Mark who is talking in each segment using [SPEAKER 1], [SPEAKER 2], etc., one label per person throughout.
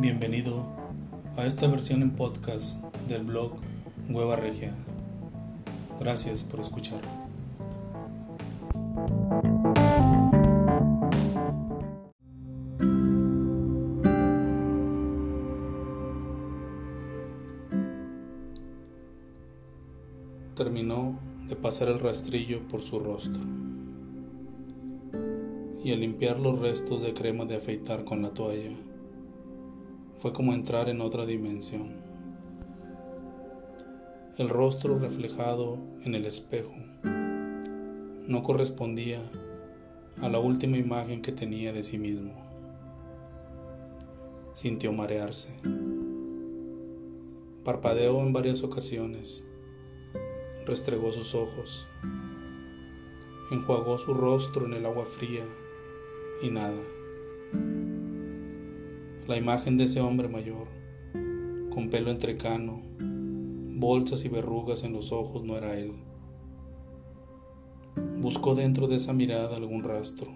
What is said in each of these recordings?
[SPEAKER 1] Bienvenido a esta versión en podcast del blog Hueva Regia. Gracias por escuchar. Terminó de pasar el rastrillo por su rostro y al limpiar los restos de crema de afeitar con la toalla, fue como entrar en otra dimensión. El rostro reflejado en el espejo no correspondía a la última imagen que tenía de sí mismo. Sintió marearse. Parpadeó en varias ocasiones. Restregó sus ojos. Enjuagó su rostro en el agua fría y nada. La imagen de ese hombre mayor, con pelo entrecano, bolsas y verrugas en los ojos, no era él. Buscó dentro de esa mirada algún rastro,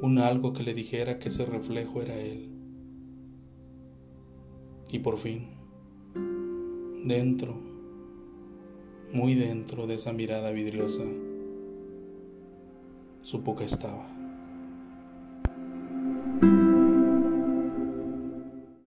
[SPEAKER 1] un algo que le dijera que ese reflejo era él. Y por fin, dentro, muy dentro de esa mirada vidriosa, supo que estaba.